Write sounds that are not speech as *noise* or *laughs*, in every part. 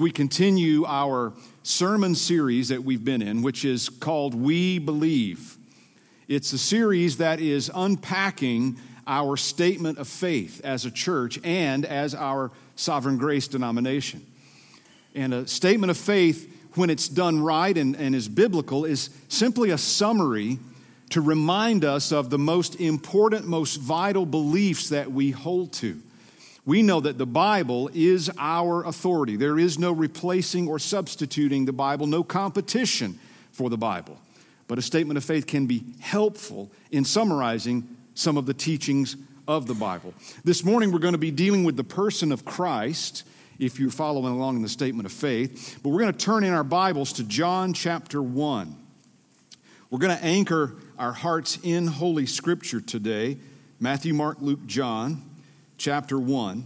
We continue our sermon series that we've been in, which is called We Believe. It's a series that is unpacking our statement of faith as a church and as our sovereign grace denomination. And a statement of faith, when it's done right and, and is biblical, is simply a summary to remind us of the most important, most vital beliefs that we hold to. We know that the Bible is our authority. There is no replacing or substituting the Bible, no competition for the Bible. But a statement of faith can be helpful in summarizing some of the teachings of the Bible. This morning, we're going to be dealing with the person of Christ, if you're following along in the statement of faith. But we're going to turn in our Bibles to John chapter 1. We're going to anchor our hearts in Holy Scripture today Matthew, Mark, Luke, John chapter 1.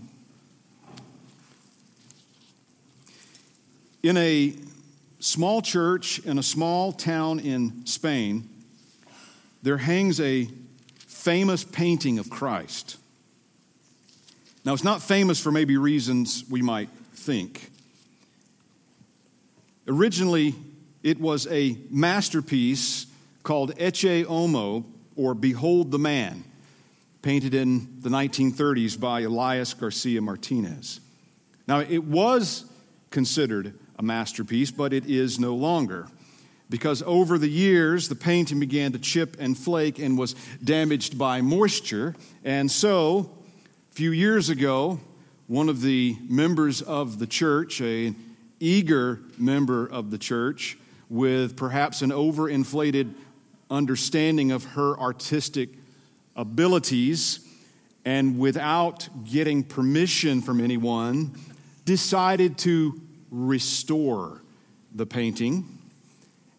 In a small church in a small town in Spain, there hangs a famous painting of Christ. Now, it's not famous for maybe reasons we might think. Originally, it was a masterpiece called Ecce Homo, or Behold the Man painted in the 1930s by Elias Garcia Martinez. Now, it was considered a masterpiece, but it is no longer. Because over the years, the painting began to chip and flake and was damaged by moisture. And so, a few years ago, one of the members of the church, an eager member of the church, with perhaps an overinflated understanding of her artistic abilities and without getting permission from anyone, decided to restore the painting.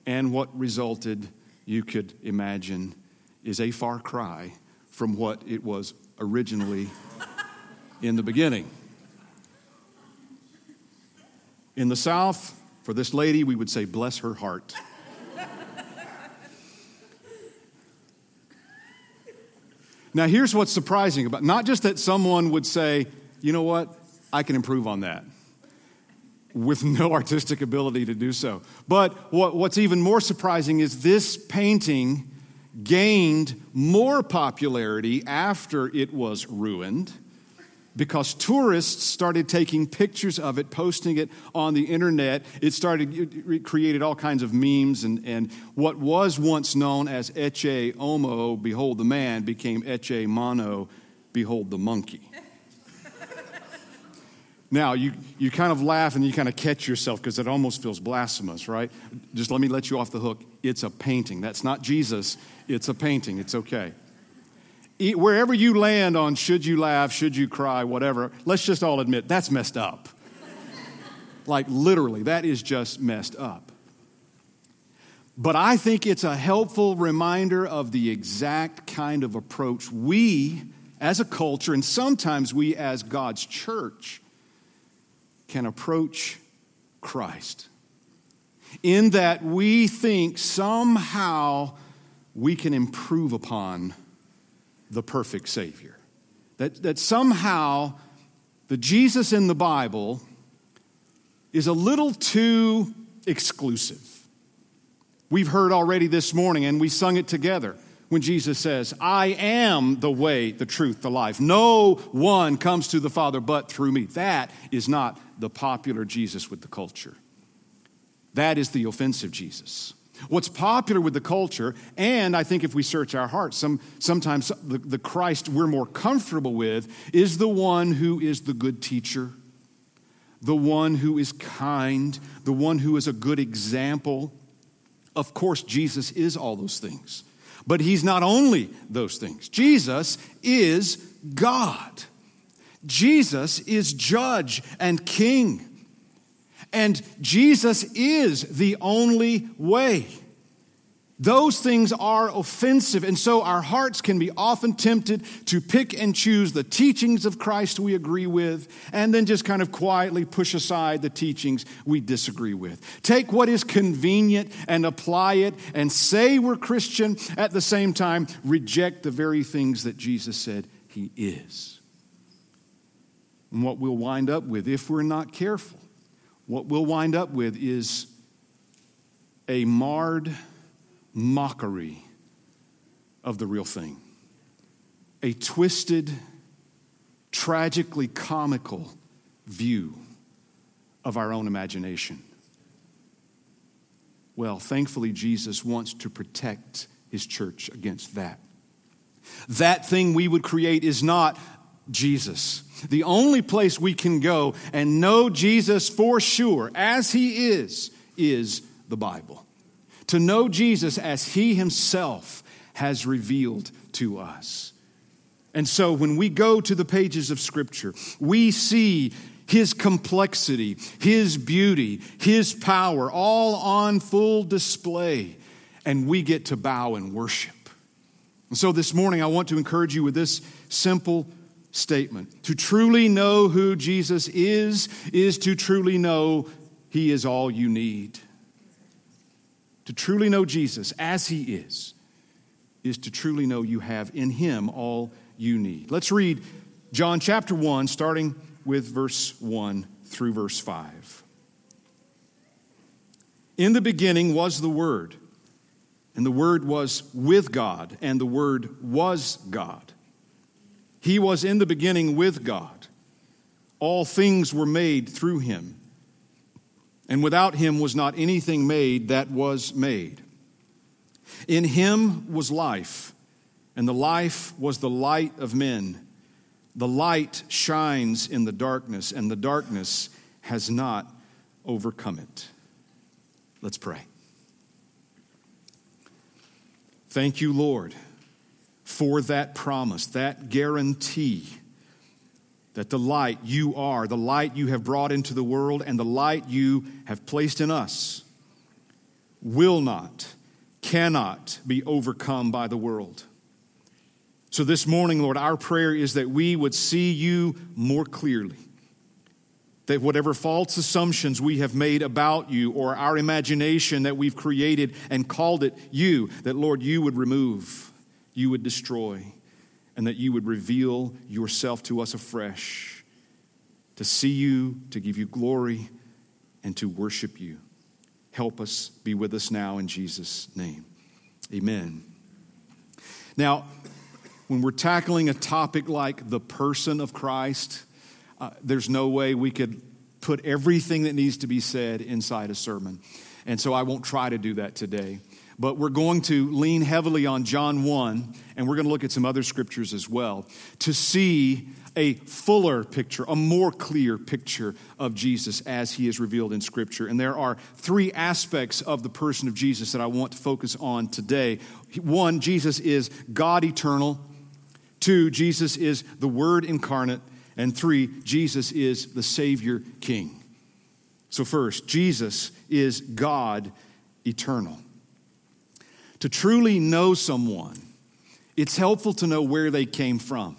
And what resulted, you could imagine, is a far cry from what it was originally in the beginning. In the South, for this lady, we would say, bless her heart. Now, here's what's surprising about not just that someone would say, you know what, I can improve on that with no *laughs* artistic ability to do so. But what, what's even more surprising is this painting gained more popularity after it was ruined because tourists started taking pictures of it, posting it on the internet. It started, it created all kinds of memes, and, and what was once known as Ecce Homo, behold the man, became Ecce Mono, behold the monkey. *laughs* now, you, you kind of laugh and you kind of catch yourself because it almost feels blasphemous, right? Just let me let you off the hook. It's a painting. That's not Jesus, it's a painting. It's okay wherever you land on should you laugh, should you cry, whatever, let's just all admit that's messed up. like literally, that is just messed up. But I think it's a helpful reminder of the exact kind of approach we as a culture, and sometimes we as God's church, can approach Christ. In that we think somehow we can improve upon the perfect Savior. That, that somehow the Jesus in the Bible is a little too exclusive. We've heard already this morning, and we sung it together when Jesus says, I am the way, the truth, the life. No one comes to the Father but through me. That is not the popular Jesus with the culture. That is the offensive Jesus. What's popular with the culture, and I think if we search our hearts, some, sometimes the, the Christ we're more comfortable with is the one who is the good teacher, the one who is kind, the one who is a good example. Of course, Jesus is all those things. But he's not only those things. Jesus is God. Jesus is judge and king. And Jesus is the only way. Those things are offensive, and so our hearts can be often tempted to pick and choose the teachings of Christ we agree with, and then just kind of quietly push aside the teachings we disagree with. Take what is convenient and apply it, and say we're Christian, at the same time, reject the very things that Jesus said He is. And what we'll wind up with, if we're not careful, what we'll wind up with is a marred mockery of the real thing, a twisted, tragically comical view of our own imagination. Well, thankfully, Jesus wants to protect his church against that. That thing we would create is not Jesus. The only place we can go and know Jesus for sure, as he is, is the Bible. To know Jesus as he himself has revealed to us. And so when we go to the pages of Scripture, we see his complexity, his beauty, his power, all on full display. And we get to bow and worship. And so this morning, I want to encourage you with this simple statement. To truly know who Jesus is, is to truly know he is all you need. To truly know Jesus as he is, is to truly know you have in him all you need. Let's read John chapter 1, starting with verse 1 through verse 5. In the beginning was the Word, and the Word was with God, and the Word was God. He was in the beginning with God. All things were made through him, and without him was not anything made that was made. In him was life, and the life was the light of men. The light shines in the darkness, and the darkness has not overcome it. Let's pray. Thank you, Lord, for that promise, that guarantee that the light you are, the light you have brought into the world, and the light you have placed in us will not, cannot be overcome by the world. So, this morning, Lord, our prayer is that we would see you more clearly. That whatever false assumptions we have made about you or our imagination that we've created and called it you, that, Lord, you would remove, you would destroy, and that you would reveal yourself to us afresh, to see you, to give you glory, and to worship you. Help us, be with us now in Jesus' name. Amen. Now, when we're tackling a topic like the person of Christ, uh, there's no way we could put everything that needs to be said inside a sermon. And so I won't try to do that today. But we're going to lean heavily on John 1, and we're going to look at some other scriptures as well to see a fuller picture, a more clear picture of Jesus as he is revealed in Scripture. And there are three aspects of the person of Jesus that I want to focus on today. One, Jesus is God eternal. Two, Jesus is the Word incarnate. And three, Jesus is the Savior King. So, first, Jesus is God eternal. To truly know someone, it's helpful to know where they came from.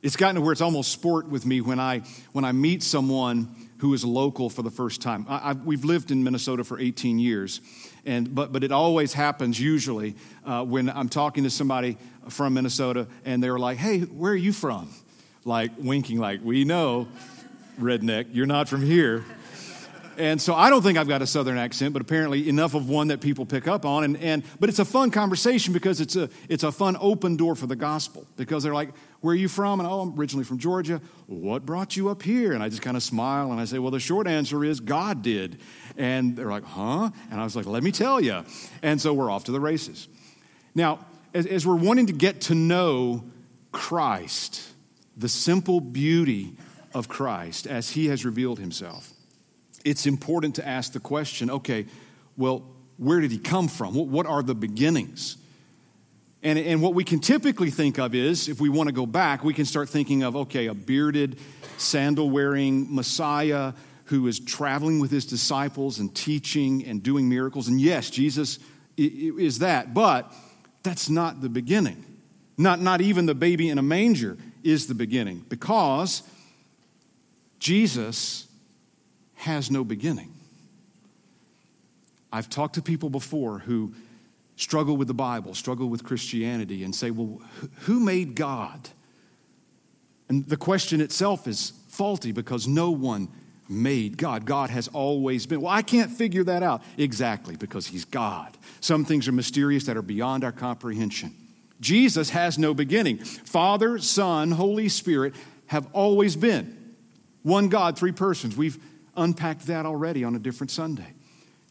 It's gotten to where it's almost sport with me when I, when I meet someone who is local for the first time. I, we've lived in Minnesota for 18 years, and, but, but it always happens usually uh, when I'm talking to somebody from Minnesota and they're like, hey, where are you from? Like winking, like, we know, redneck, you're not from here. And so I don't think I've got a southern accent, but apparently enough of one that people pick up on. And, and, but it's a fun conversation because it's a, it's a fun open door for the gospel. Because they're like, where are you from? And oh, I'm originally from Georgia. What brought you up here? And I just kind of smile and I say, well, the short answer is God did. And they're like, huh? And I was like, let me tell you. And so we're off to the races. Now, as, as we're wanting to get to know Christ, the simple beauty of Christ as he has revealed himself, it's important to ask the question okay, well, where did he come from? What, are the beginnings? And, and what we can typically think of is, if we want to go back, we can start thinking of, okay, a bearded, sandal wearing Messiah who is traveling with his disciples and teaching and doing miracles. And yes, Jesus is that. But that's not the beginning. Not, not even the baby in a manger is the beginning because Jesus has no beginning. I've talked to people before who struggle with the Bible, struggle with Christianity, and say, well, who made God? And the question itself is faulty because no one made God. God has always been. Well, I can't figure that out. Exactly, because He's God. Some things are mysterious that are beyond our comprehension. Jesus has no beginning. Father, Son, Holy Spirit have always been. One God, three persons. We've unpacked that already on a different Sunday.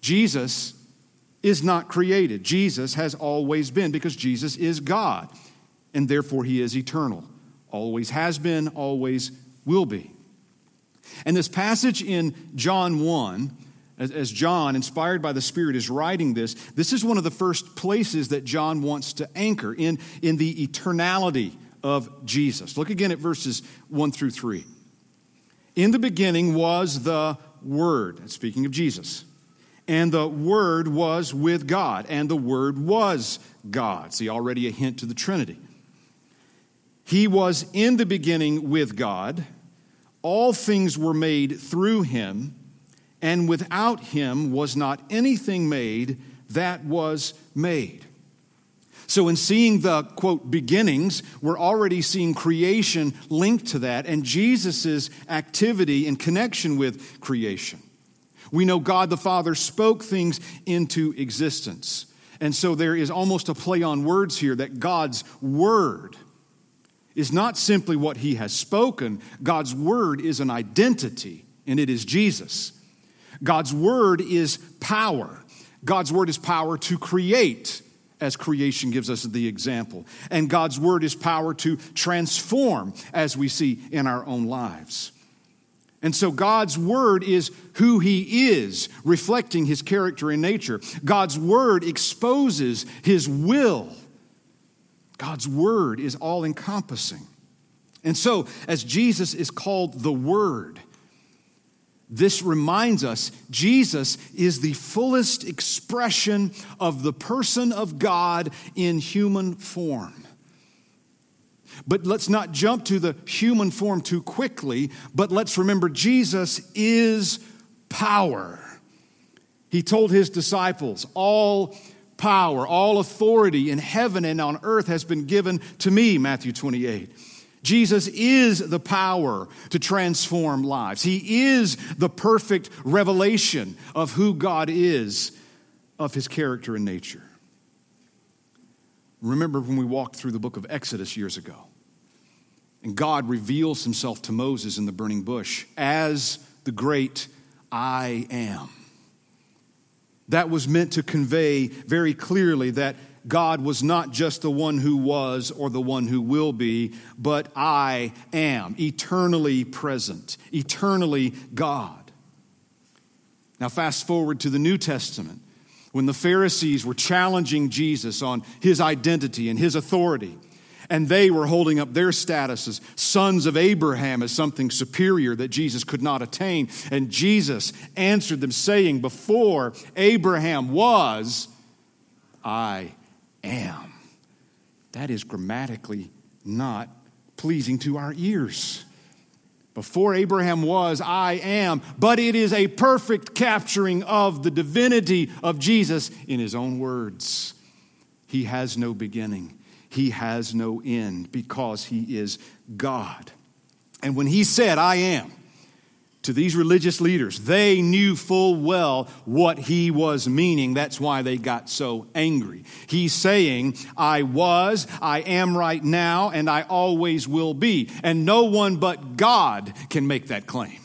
Jesus is not created. Jesus has always been because Jesus is God, and therefore He is eternal. Always has been, always will be. And this passage in John 1, as, John, inspired by the Spirit, is writing this, this is one of the first places that John wants to anchor in, in the eternality of Jesus. Look again at verses 1 through 3. In the beginning was the Word, speaking of Jesus. And the Word was with God, and the Word was God. See, already a hint to the Trinity. He was in the beginning with God. All things were made through him, and without him was not anything made that was made. So, in seeing the quote beginnings, we're already seeing creation linked to that and Jesus' activity in connection with creation. We know God the Father spoke things into existence. And so there is almost a play on words here that God's Word is not simply what he has spoken. God's word is an identity, and it is Jesus. God's word is power. God's word is power to create, as creation gives us the example. And God's word is power to transform, as we see in our own lives. And so God's word is who he is, reflecting his character and nature. God's word exposes his will God's word is all encompassing. And so, as Jesus is called the Word, this reminds us Jesus is the fullest expression of the person of God in human form. But let's not jump to the human form too quickly, but let's remember Jesus is power. He told his disciples, All power, all authority in heaven and on earth has been given to me, Matthew 28. Jesus is the power to transform lives. He is the perfect revelation of who God is, of his character and nature. Remember when we walked through the book of Exodus years ago, and God reveals himself to Moses in the burning bush as the great I am that was meant to convey very clearly that God was not just the one who was or the one who will be, but I am, eternally present, eternally God. Now, fast forward to the New Testament when the Pharisees were challenging Jesus on his identity and his authority and they were holding up their status as sons of Abraham as something superior that Jesus could not attain. And Jesus answered them, saying, Before Abraham was, I am. That is grammatically not pleasing to our ears. Before Abraham was, I am. But it is a perfect capturing of the divinity of Jesus in his own words. He has no beginning he has no end because he is God. And when he said, I am, to these religious leaders, they knew full well what he was meaning. That's why they got so angry. He's saying, I was, I am right now, and I always will be. And no one but God can make that claim.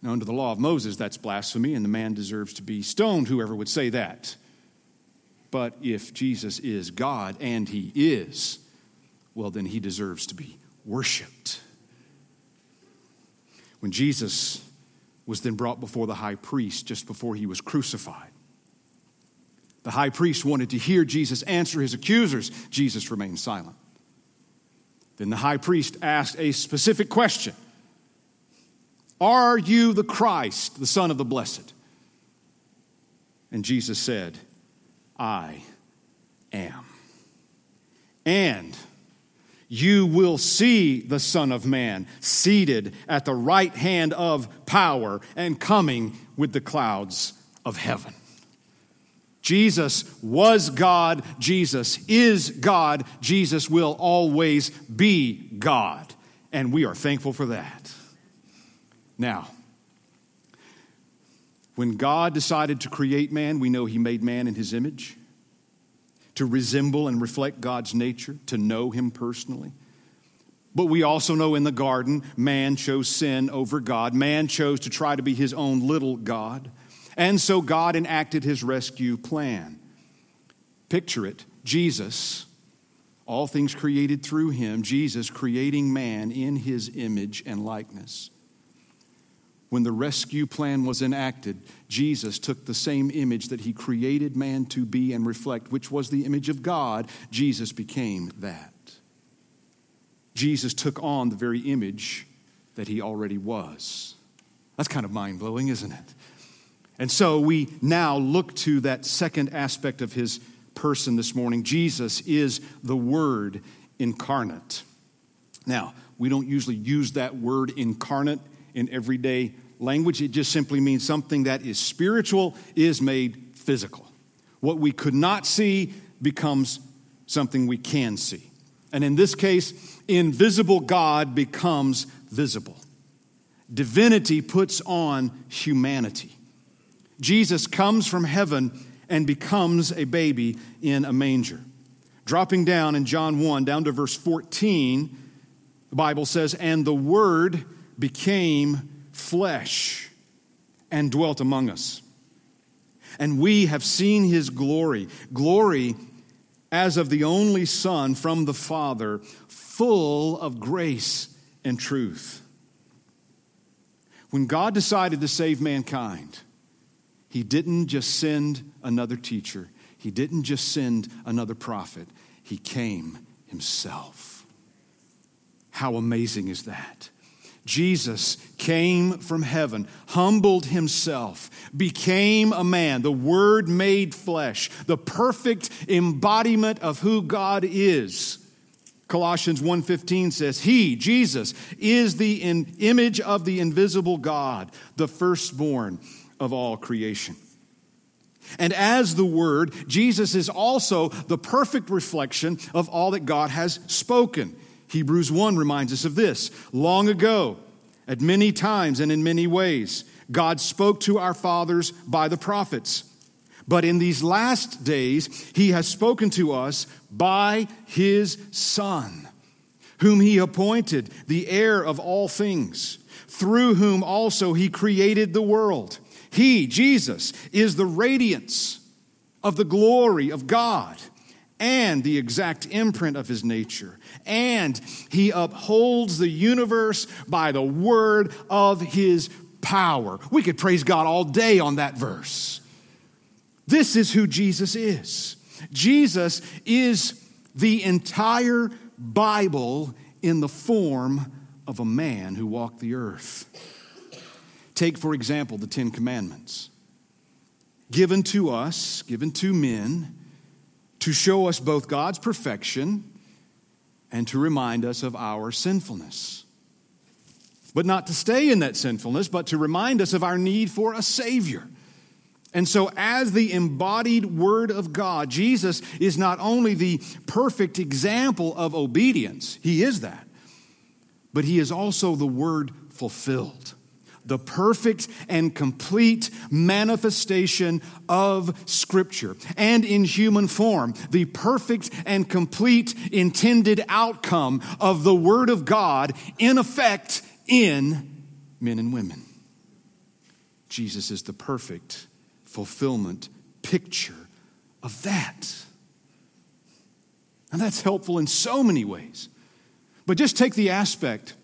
Now, under the law of Moses, that's blasphemy, and the man deserves to be stoned, whoever would say that. But if Jesus is God, and he is, well, then he deserves to be worshiped. When Jesus was then brought before the high priest just before he was crucified, the high priest wanted to hear Jesus answer his accusers. Jesus remained silent. Then the high priest asked a specific question Are you the Christ, the Son of the Blessed? And Jesus said, I am. And you will see the Son of Man seated at the right hand of power and coming with the clouds of heaven. Jesus was God. Jesus is God. Jesus will always be God. And we are thankful for that. Now, When God decided to create man, we know he made man in his image, to resemble and reflect God's nature, to know him personally. But we also know in the garden, man chose sin over God. Man chose to try to be his own little God. And so God enacted his rescue plan. Picture it Jesus, all things created through him, Jesus creating man in his image and likeness. When the rescue plan was enacted, Jesus took the same image that he created man to be and reflect, which was the image of God. Jesus became that. Jesus took on the very image that he already was. That's kind of mind blowing, isn't it? And so we now look to that second aspect of his person this morning. Jesus is the Word incarnate. Now, we don't usually use that word incarnate in everyday language. It just simply means something that is spiritual is made physical. What we could not see becomes something we can see. And in this case, invisible God becomes visible. Divinity puts on humanity. Jesus comes from heaven and becomes a baby in a manger. Dropping down in John 1, down to verse 14, the Bible says, And the Word became flesh and dwelt among us. And we have seen his glory, glory as of the only Son from the Father, full of grace and truth. When God decided to save mankind, he didn't just send another teacher, he didn't just send another prophet, he came himself. How amazing is that? Jesus came from heaven, humbled himself, became a man, the Word made flesh, the perfect embodiment of who God is. Colossians 1:15 says, "He, Jesus, is the image of the invisible God, the firstborn of all creation." And as the Word, Jesus is also the perfect reflection of all that God has spoken. Hebrews 1 reminds us of this. Long ago, at many times and in many ways, God spoke to our fathers by the prophets. But in these last days, he has spoken to us by his Son, whom he appointed the heir of all things, through whom also he created the world. He, Jesus, is the radiance of the glory of God and the exact imprint of his nature. And he upholds the universe by the word of his power. We could praise God all day on that verse. This is who Jesus is. Jesus is the entire Bible in the form of a man who walked the earth. Take, for example, the Ten Commandments. Given to us, given to men, to show us both God's perfection and to remind us of our sinfulness. But not to stay in that sinfulness, but to remind us of our need for a Savior. And so, as the embodied Word of God, Jesus is not only the perfect example of obedience, He is that, but He is also the Word fulfilled the perfect and complete manifestation of Scripture, and in human form, the perfect and complete intended outcome of the Word of God in effect in men and women. Jesus is the perfect fulfillment picture of that. And that's helpful in so many ways. But just take the aspect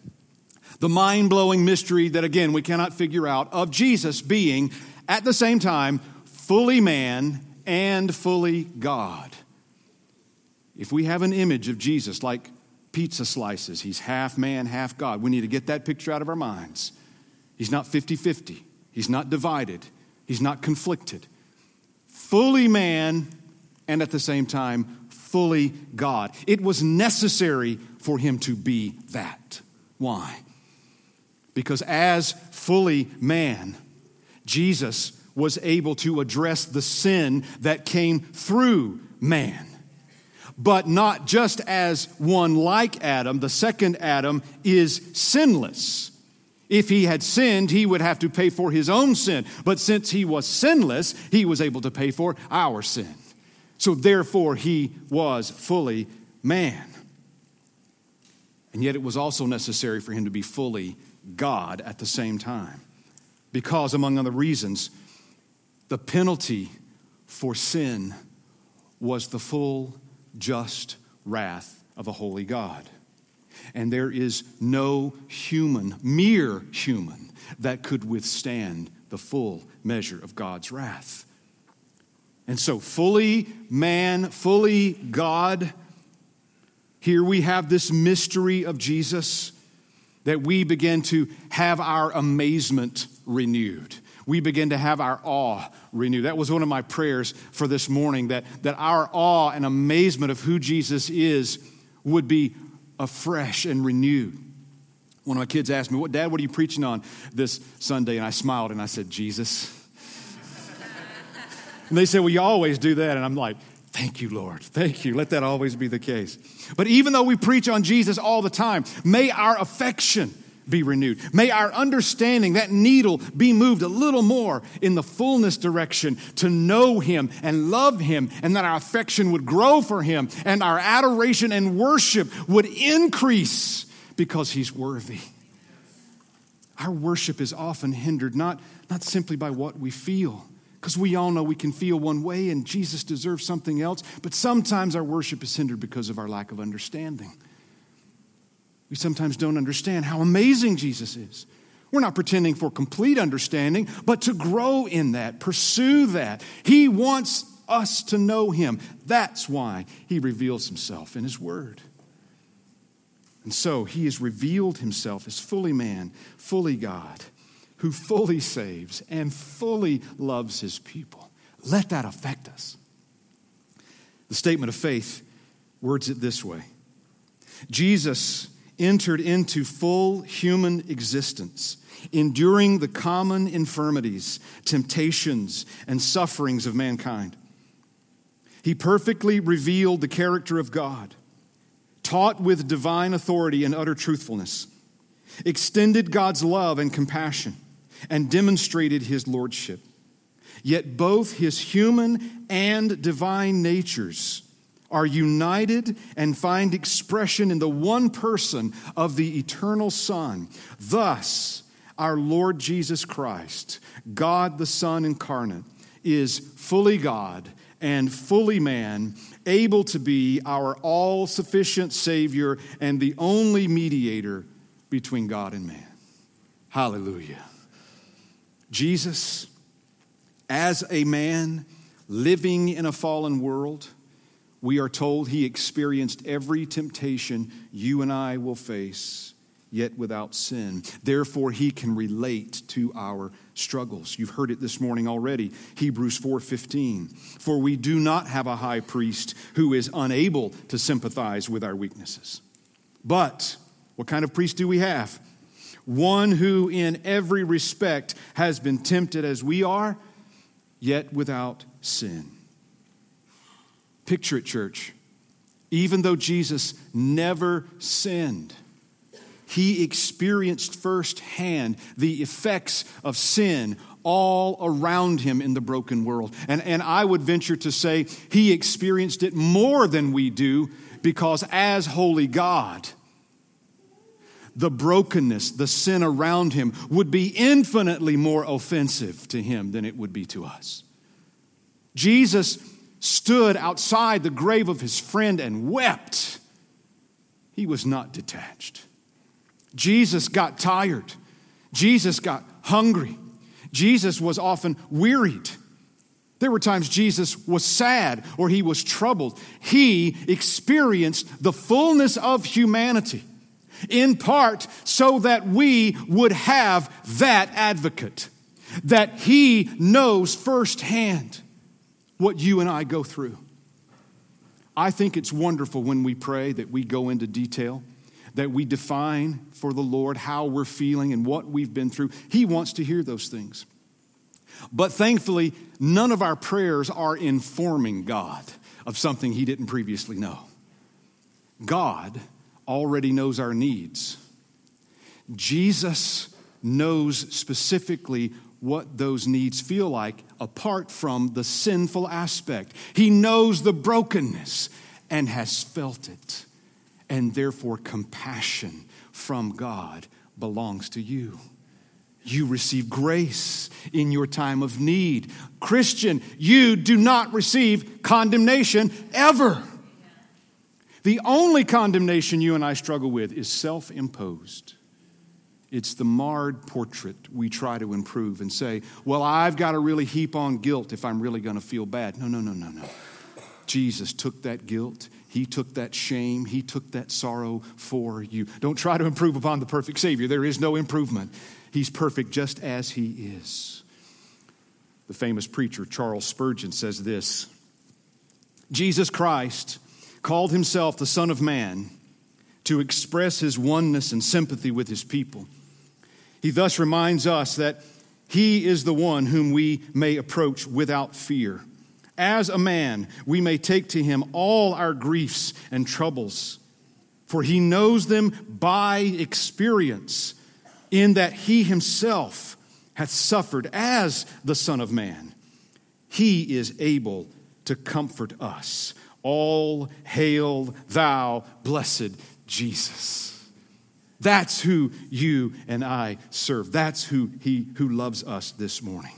the mind blowing mystery that, again, we cannot figure out of Jesus being at the same time fully man and fully God. If we have an image of Jesus like pizza slices, he's half man, half God. We need to get that picture out of our minds. He's not 50 50, he's not divided, he's not conflicted. Fully man and at the same time, fully God. It was necessary for him to be that. Why? Because as fully man, Jesus was able to address the sin that came through man. But not just as one like Adam, the second Adam is sinless. If he had sinned, he would have to pay for his own sin. But since he was sinless, he was able to pay for our sin. So therefore, he was fully man. And yet, it was also necessary for him to be fully God at the same time. Because, among other reasons, the penalty for sin was the full, just wrath of a holy God. And there is no human, mere human, that could withstand the full measure of God's wrath. And so, fully man, fully God, here we have this mystery of Jesus that we begin to have our amazement renewed. We begin to have our awe renewed. That was one of my prayers for this morning that, that our awe and amazement of who Jesus is would be afresh and renewed. One of my kids asked me, What, Dad, what are you preaching on this Sunday? And I smiled and I said, Jesus. *laughs* and they said, Well, you always do that. And I'm like, Thank you, Lord. Thank you. Let that always be the case. But even though we preach on Jesus all the time, may our affection be renewed. May our understanding, that needle, be moved a little more in the fullness direction to know Him and love Him, and that our affection would grow for Him and our adoration and worship would increase because He's worthy. Our worship is often hindered not, not simply by what we feel, because we all know we can feel one way and Jesus deserves something else, but sometimes our worship is hindered because of our lack of understanding. We sometimes don't understand how amazing Jesus is. We're not pretending for complete understanding, but to grow in that, pursue that. He wants us to know Him. That's why He reveals Himself in His Word. And so He has revealed Himself as fully man, fully God, who fully saves and fully loves His people. Let that affect us. The statement of faith words it this way Jesus entered into full human existence, enduring the common infirmities, temptations, and sufferings of mankind. He perfectly revealed the character of God, taught with divine authority and utter truthfulness, extended God's love and compassion, and demonstrated his lordship. Yet both his human and divine natures are united and find expression in the one person of the eternal Son. Thus, our Lord Jesus Christ, God the Son incarnate, is fully God and fully man, able to be our all sufficient Savior and the only mediator between God and man. Hallelujah. Jesus, as a man living in a fallen world, we are told he experienced every temptation you and I will face, yet without sin. Therefore, he can relate to our struggles. You've heard it this morning already. Hebrews 4:15. For we do not have a high priest who is unable to sympathize with our weaknesses. But what kind of priest do we have? One who in every respect has been tempted as we are, yet without sin. Picture it, church. Even though Jesus never sinned, he experienced firsthand the effects of sin all around him in the broken world. And, and I would venture to say he experienced it more than we do because, as holy God, the brokenness, the sin around him would be infinitely more offensive to him than it would be to us. Jesus stood outside the grave of his friend and wept, he was not detached. Jesus got tired. Jesus got hungry. Jesus was often wearied. There were times Jesus was sad or he was troubled. He experienced the fullness of humanity, in part so that we would have that advocate, that he knows firsthand what you and I go through. I think it's wonderful when we pray that we go into detail, that we define for the Lord how we're feeling and what we've been through. He wants to hear those things. But thankfully, none of our prayers are informing God of something He didn't previously know. God already knows our needs. Jesus knows specifically what those needs feel like apart from the sinful aspect. He knows the brokenness and has felt it. And therefore, compassion from God belongs to you. You receive grace in your time of need. Christian, you do not receive condemnation ever. The only condemnation you and I struggle with is self imposed. It's the marred portrait we try to improve and say, well, I've got to really heap on guilt if I'm really going to feel bad. No, no, no, no, no. Jesus took that guilt. He took that shame. He took that sorrow for you. Don't try to improve upon the perfect Savior. There is no improvement. He's perfect just as He is. The famous preacher Charles Spurgeon says this Jesus Christ called Himself the Son of Man to express His oneness and sympathy with His people. He thus reminds us that He is the one whom we may approach without fear. As a man, we may take to Him all our griefs and troubles, for He knows them by experience, in that He Himself hath suffered as the Son of Man. He is able to comfort us. All hail, thou blessed Jesus. That's who you and I serve. That's who he who loves us this morning.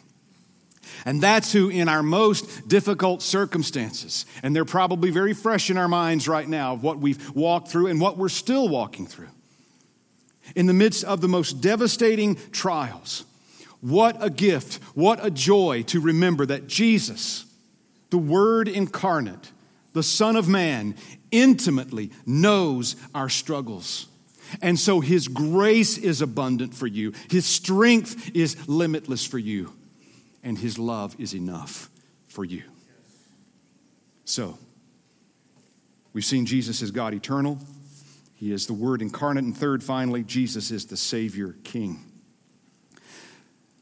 And that's who, in our most difficult circumstances, and they're probably very fresh in our minds right now of what we've walked through and what we're still walking through. In the midst of the most devastating trials, what a gift, what a joy to remember that Jesus, the Word incarnate, the Son of Man, intimately knows our struggles. And so his grace is abundant for you, his strength is limitless for you, and his love is enough for you. So, we've seen Jesus as God eternal, he is the Word incarnate, and third, finally, Jesus is the Savior King.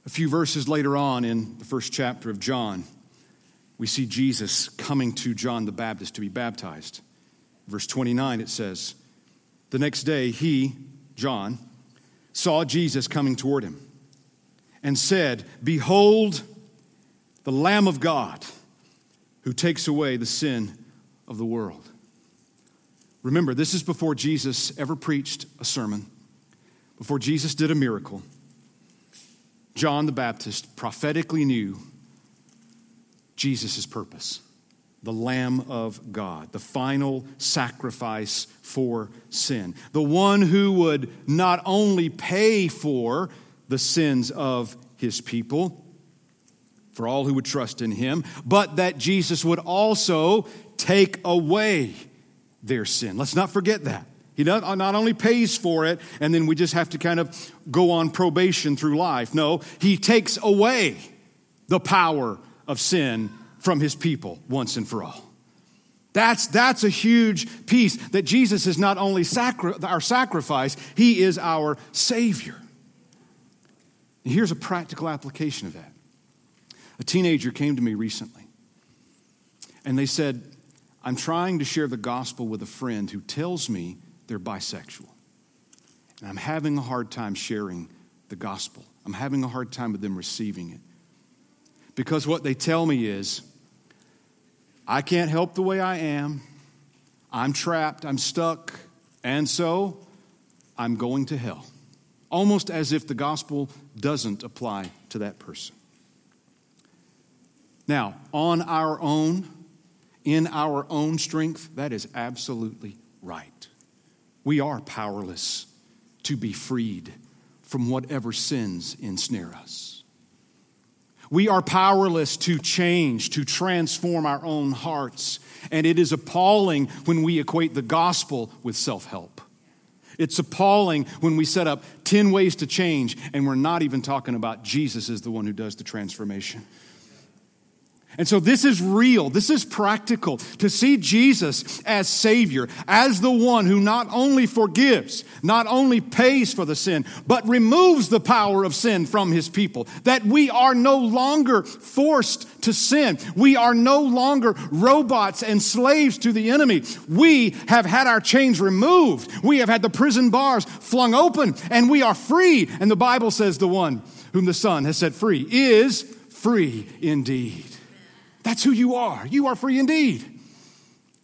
A few verses later on in the first chapter of John, we see Jesus coming to John the Baptist to be baptized. Verse 29, it says, the next day, he, John, saw Jesus coming toward him and said, Behold, the Lamb of God who takes away the sin of the world. Remember, this is before Jesus ever preached a sermon, before Jesus did a miracle. John the Baptist prophetically knew Jesus' purpose the Lamb of God, the final sacrifice for sin, the one who would not only pay for the sins of his people, for all who would trust in him, but that Jesus would also take away their sin. Let's not forget that. He not only pays for it, and then we just have to kind of go on probation through life. No, he takes away the power of sin from his people once and for all. That's, that's a huge piece that Jesus is not only sacri- our sacrifice, he is our Savior. And here's a practical application of that. A teenager came to me recently, and they said, I'm trying to share the gospel with a friend who tells me they're bisexual. And I'm having a hard time sharing the gospel. I'm having a hard time with them receiving it. Because what they tell me is, I can't help the way I am. I'm trapped, I'm stuck, and so I'm going to hell. Almost as if the gospel doesn't apply to that person. Now, on our own, in our own strength, that is absolutely right. We are powerless to be freed from whatever sins ensnare us. We are powerless to change, to transform our own hearts. And it is appalling when we equate the gospel with self help. It's appalling when we set up 10 ways to change and we're not even talking about Jesus is the one who does the transformation. And so this is real. This is practical to see Jesus as Savior, as the one who not only forgives, not only pays for the sin, but removes the power of sin from His people. That we are no longer forced to sin. We are no longer robots and slaves to the enemy. We have had our chains removed. We have had the prison bars flung open and we are free. And the Bible says the one whom the Son has set free is free indeed. That's who you are. You are free indeed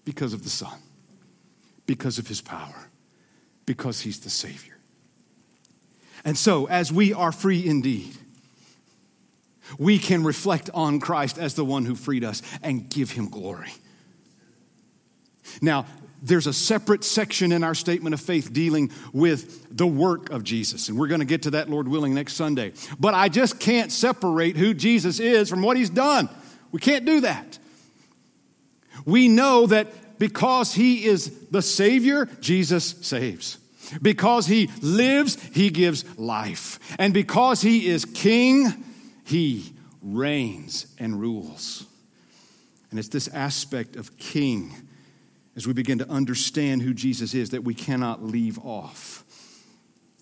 because of the Son, because of His power, because He's the Savior. And so, as we are free indeed, we can reflect on Christ as the one who freed us and give Him glory. Now, there's a separate section in our statement of faith dealing with the work of Jesus. And we're going to get to that, Lord willing, next Sunday. But I just can't separate who Jesus is from what he's done. We can't do that. We know that because he is the Savior, Jesus saves. Because he lives, he gives life. And because he is King, he reigns and rules. And it's this aspect of King as we begin to understand who Jesus is that we cannot leave off.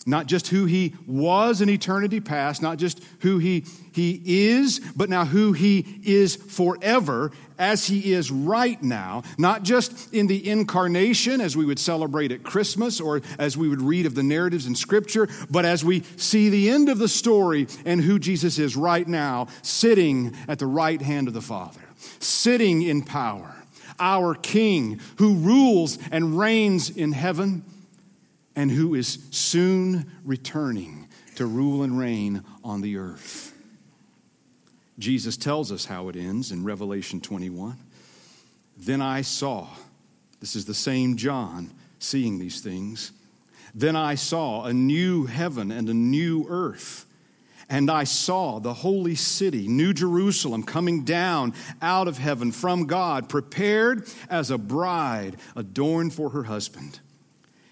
Not just who he was in eternity past, not just who he, he is, but now who he is forever as he is right now. Not just in the incarnation as we would celebrate at Christmas or as we would read of the narratives in Scripture, but as we see the end of the story and who Jesus is right now, sitting at the right hand of the Father, sitting in power. Our King who rules and reigns in heaven and who is soon returning to rule and reign on the earth. Jesus tells us how it ends in Revelation 21. Then I saw, this is the same John seeing these things. Then I saw a new heaven and a new earth. And I saw the holy city, New Jerusalem, coming down out of heaven from God, prepared as a bride adorned for her husband.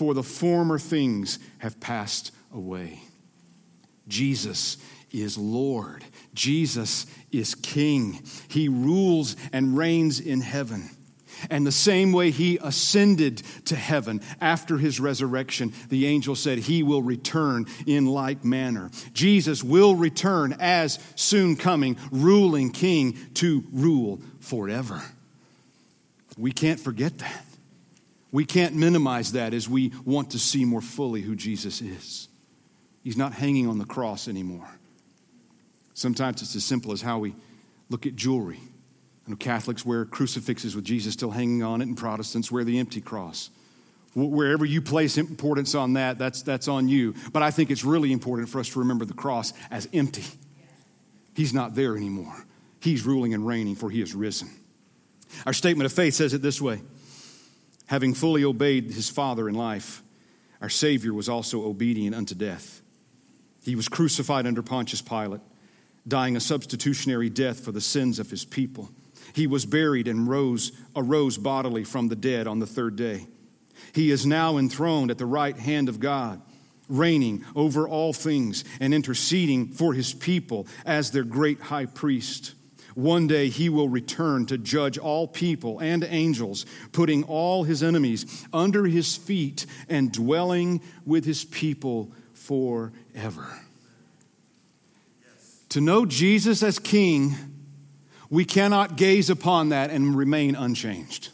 for the former things have passed away. Jesus is Lord. Jesus is King. He rules and reigns in heaven. And the same way he ascended to heaven after his resurrection, the angel said he will return in like manner. Jesus will return as soon coming, ruling king to rule forever. We can't forget that. We can't minimize that as we want to see more fully who Jesus is. He's not hanging on the cross anymore. Sometimes it's as simple as how we look at jewelry. I know Catholics wear crucifixes with Jesus still hanging on it, and Protestants wear the empty cross. Wherever you place importance on that, that's, that's on you. But I think it's really important for us to remember the cross as empty. He's not there anymore. He's ruling and reigning, for he is risen. Our statement of faith says it this way having fully obeyed his Father in life, our Savior was also obedient unto death. He was crucified under Pontius Pilate, dying a substitutionary death for the sins of his people. He was buried and rose, arose bodily from the dead on the third day. He is now enthroned at the right hand of God, reigning over all things and interceding for his people as their great high priest. One day he will return to judge all people and angels, putting all his enemies under his feet and dwelling with his people forever. Yes. To know Jesus as king, we cannot gaze upon that and remain unchanged.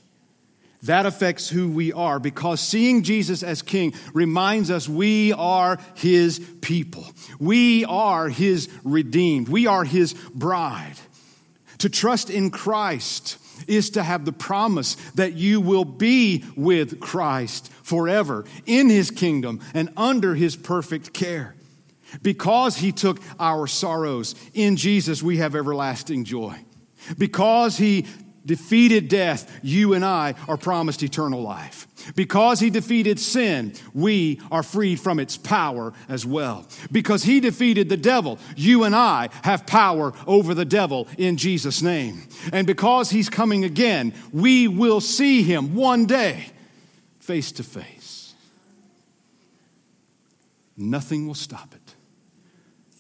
That affects who we are because seeing Jesus as king reminds us we are his people. We are his redeemed. We are his bride. To trust in Christ is to have the promise that you will be with Christ forever in his kingdom and under his perfect care. Because he took our sorrows, in Jesus we have everlasting joy. Because he defeated death, you and I are promised eternal life. Because he defeated sin, we are freed from its power as well. Because he defeated the devil, you and I have power over the devil in Jesus' name. And because he's coming again, we will see him one day face to face. Nothing will stop it.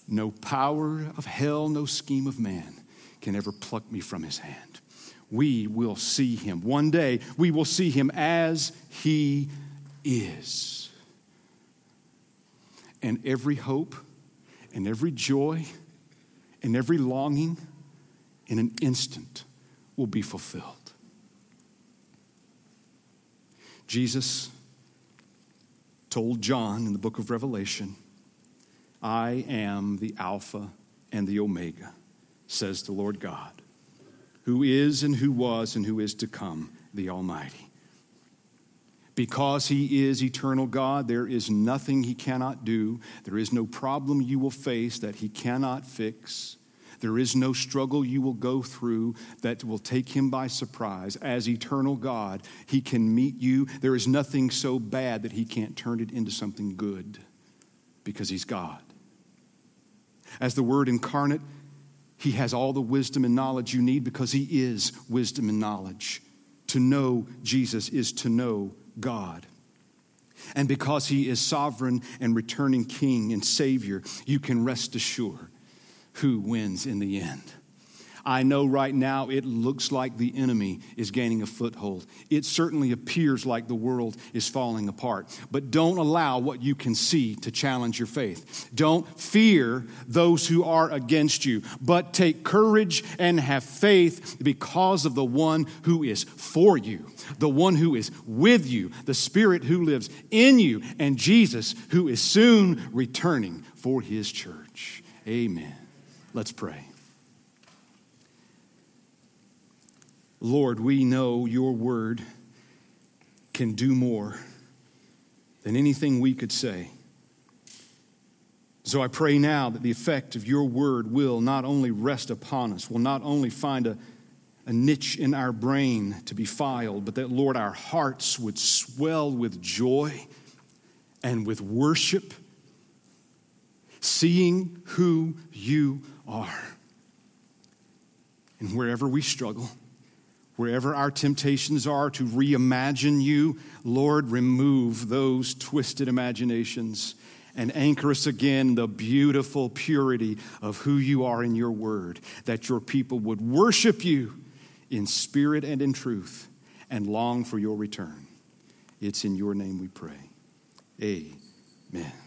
No power of hell, no scheme of man can ever pluck me from his hand. We will see him. One day, we will see him as he is. And every hope and every joy and every longing in an instant will be fulfilled. Jesus told John in the book of Revelation, I am the Alpha and the Omega, says the Lord God, who is and who was and who is to come, the Almighty. Because he is eternal God, there is nothing he cannot do. There is no problem you will face that he cannot fix. There is no struggle you will go through that will take him by surprise. As eternal God, he can meet you. There is nothing so bad that he can't turn it into something good because he's God. As the Word incarnate, he has all the wisdom and knowledge you need because he is wisdom and knowledge. To know Jesus is to know God. And because he is sovereign and returning king and savior, you can rest assured who wins in the end. I know right now it looks like the enemy is gaining a foothold. It certainly appears like the world is falling apart. But don't allow what you can see to challenge your faith. Don't fear those who are against you, but take courage and have faith because of the one who is for you, the one who is with you, the Spirit who lives in you, and Jesus who is soon returning for his church. Amen. Let's pray. Lord, we know your word can do more than anything we could say. So I pray now that the effect of your word will not only rest upon us, will not only find a, a niche in our brain to be filed, but that, Lord, our hearts would swell with joy and with worship, seeing who you are. And wherever we struggle, Wherever our temptations are to reimagine you, Lord, remove those twisted imaginations and anchor us again the beautiful purity of who you are in your word, that your people would worship you in spirit and in truth and long for your return. It's in your name we pray. Amen.